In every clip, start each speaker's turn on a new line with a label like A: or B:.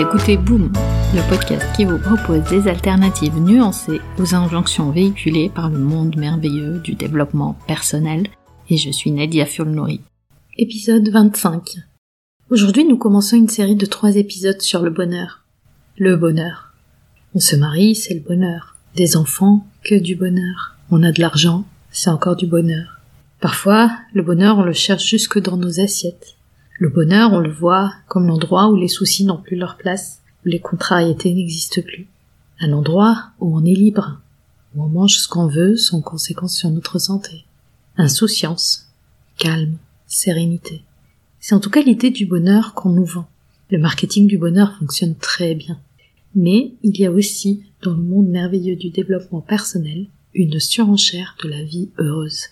A: écoutez Boom, le podcast qui vous propose des alternatives nuancées aux injonctions véhiculées par le monde merveilleux du développement personnel. Et je suis Nadia Fulnori. Épisode 25. Aujourd'hui, nous commençons une série de trois épisodes sur le bonheur. Le bonheur. On se marie, c'est le bonheur. Des enfants, que du bonheur. On a de l'argent, c'est encore du bonheur. Parfois, le bonheur, on le cherche jusque dans nos assiettes. Le bonheur, on le voit comme l'endroit où les soucis n'ont plus leur place, où les contrariétés n'existent plus. Un endroit où on est libre, où on mange ce qu'on veut sans conséquence sur notre santé. Insouciance, calme, sérénité. C'est en tout cas l'idée du bonheur qu'on nous vend. Le marketing du bonheur fonctionne très bien. Mais il y a aussi, dans le monde merveilleux du développement personnel, une surenchère de la vie heureuse.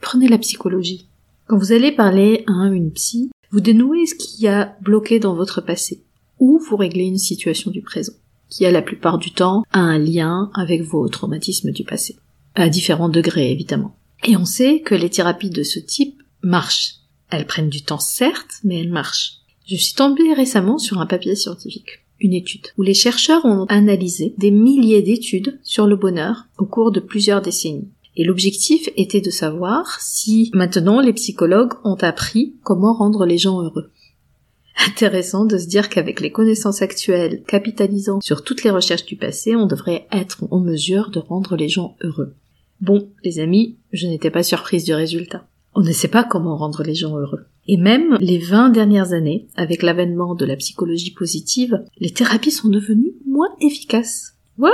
A: Prenez la psychologie. Quand vous allez parler à une psy, vous dénouez ce qui a bloqué dans votre passé, ou vous réglez une situation du présent, qui a la plupart du temps un lien avec vos traumatismes du passé, à différents degrés évidemment. Et on sait que les thérapies de ce type marchent. Elles prennent du temps certes, mais elles marchent. Je suis tombée récemment sur un papier scientifique, une étude, où les chercheurs ont analysé des milliers d'études sur le bonheur au cours de plusieurs décennies. Et l'objectif était de savoir si maintenant les psychologues ont appris comment rendre les gens heureux. Intéressant de se dire qu'avec les connaissances actuelles capitalisant sur toutes les recherches du passé, on devrait être en mesure de rendre les gens heureux. Bon, les amis, je n'étais pas surprise du résultat. On ne sait pas comment rendre les gens heureux. Et même les 20 dernières années, avec l'avènement de la psychologie positive, les thérapies sont devenues moins efficaces. What?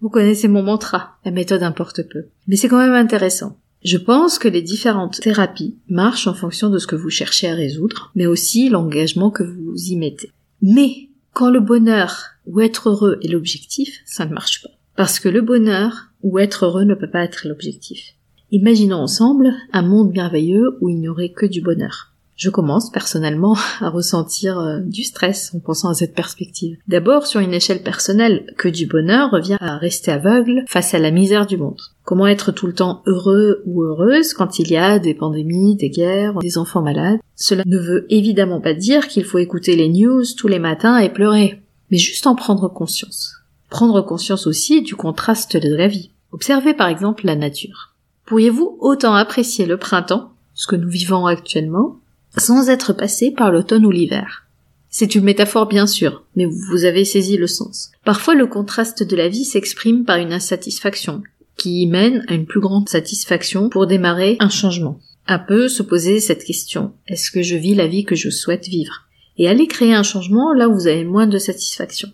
A: Vous connaissez mon mantra, la méthode importe peu. Mais c'est quand même intéressant. Je pense que les différentes thérapies marchent en fonction de ce que vous cherchez à résoudre, mais aussi l'engagement que vous y mettez. Mais quand le bonheur ou être heureux est l'objectif, ça ne marche pas. Parce que le bonheur ou être heureux ne peut pas être l'objectif. Imaginons ensemble un monde merveilleux où il n'y aurait que du bonheur je commence personnellement à ressentir euh, du stress en pensant à cette perspective. D'abord, sur une échelle personnelle, que du bonheur revient à rester aveugle face à la misère du monde. Comment être tout le temps heureux ou heureuse quand il y a des pandémies, des guerres, des enfants malades? Cela ne veut évidemment pas dire qu'il faut écouter les news tous les matins et pleurer, mais juste en prendre conscience. Prendre conscience aussi du contraste de la vie. Observez par exemple la nature. Pourriez-vous autant apprécier le printemps, ce que nous vivons actuellement, sans être passé par l'automne ou l'hiver. C'est une métaphore bien sûr, mais vous avez saisi le sens. Parfois le contraste de la vie s'exprime par une insatisfaction, qui mène à une plus grande satisfaction pour démarrer un changement. Un peu se poser cette question, est-ce que je vis la vie que je souhaite vivre? Et aller créer un changement là où vous avez moins de satisfaction.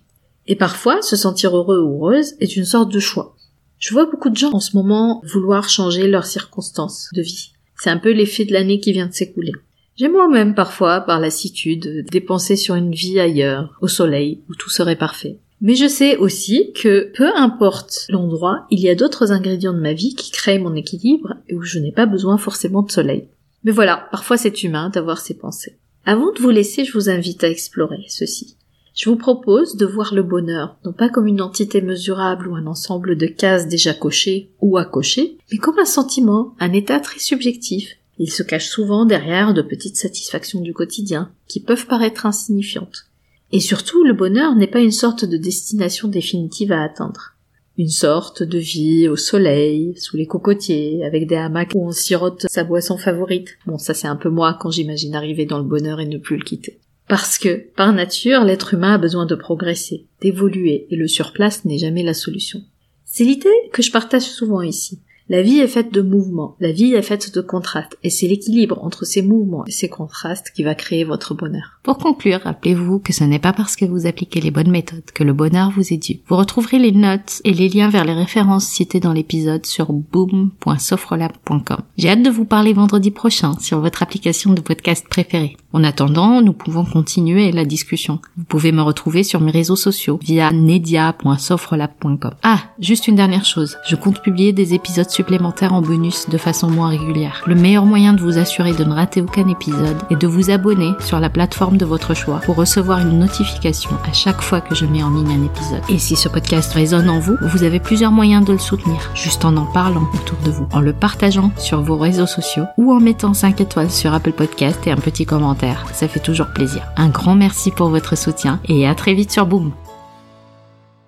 A: Et parfois, se sentir heureux ou heureuse est une sorte de choix. Je vois beaucoup de gens en ce moment vouloir changer leurs circonstances de vie. C'est un peu l'effet de l'année qui vient de s'écouler. J'ai moi-même parfois, par lassitude, dépensé sur une vie ailleurs, au soleil, où tout serait parfait. Mais je sais aussi que peu importe l'endroit, il y a d'autres ingrédients de ma vie qui créent mon équilibre et où je n'ai pas besoin forcément de soleil. Mais voilà, parfois c'est humain d'avoir ces pensées. Avant de vous laisser, je vous invite à explorer ceci. Je vous propose de voir le bonheur, non pas comme une entité mesurable ou un ensemble de cases déjà cochées ou à cocher, mais comme un sentiment, un état très subjectif, il se cache souvent derrière de petites satisfactions du quotidien, qui peuvent paraître insignifiantes. Et surtout, le bonheur n'est pas une sorte de destination définitive à atteindre. Une sorte de vie au soleil, sous les cocotiers, avec des hamacs où on sirote sa boisson favorite. Bon, ça c'est un peu moi quand j'imagine arriver dans le bonheur et ne plus le quitter. Parce que, par nature, l'être humain a besoin de progresser, d'évoluer, et le surplace n'est jamais la solution. C'est l'idée que je partage souvent ici. La vie est faite de mouvements, la vie est faite de contrastes, et c'est l'équilibre entre ces mouvements et ces contrastes qui va créer votre bonheur.
B: Pour conclure, rappelez-vous que ce n'est pas parce que vous appliquez les bonnes méthodes que le bonheur vous est dû. Vous retrouverez les notes et les liens vers les références citées dans l'épisode sur boom.sofrelab.com. J'ai hâte de vous parler vendredi prochain sur votre application de podcast préférée. En attendant, nous pouvons continuer la discussion. Vous pouvez me retrouver sur mes réseaux sociaux via nedia.sofrelab.com. Ah, juste une dernière chose. Je compte publier des épisodes supplémentaires en bonus de façon moins régulière. Le meilleur moyen de vous assurer de ne rater aucun épisode est de vous abonner sur la plateforme de votre choix pour recevoir une notification à chaque fois que je mets en ligne un épisode. Et si ce podcast résonne en vous, vous avez plusieurs moyens de le soutenir, juste en en parlant autour de vous, en le partageant sur vos réseaux sociaux ou en mettant 5 étoiles sur Apple Podcast et un petit commentaire ça fait toujours plaisir. Un grand merci pour votre soutien et à très vite sur Boom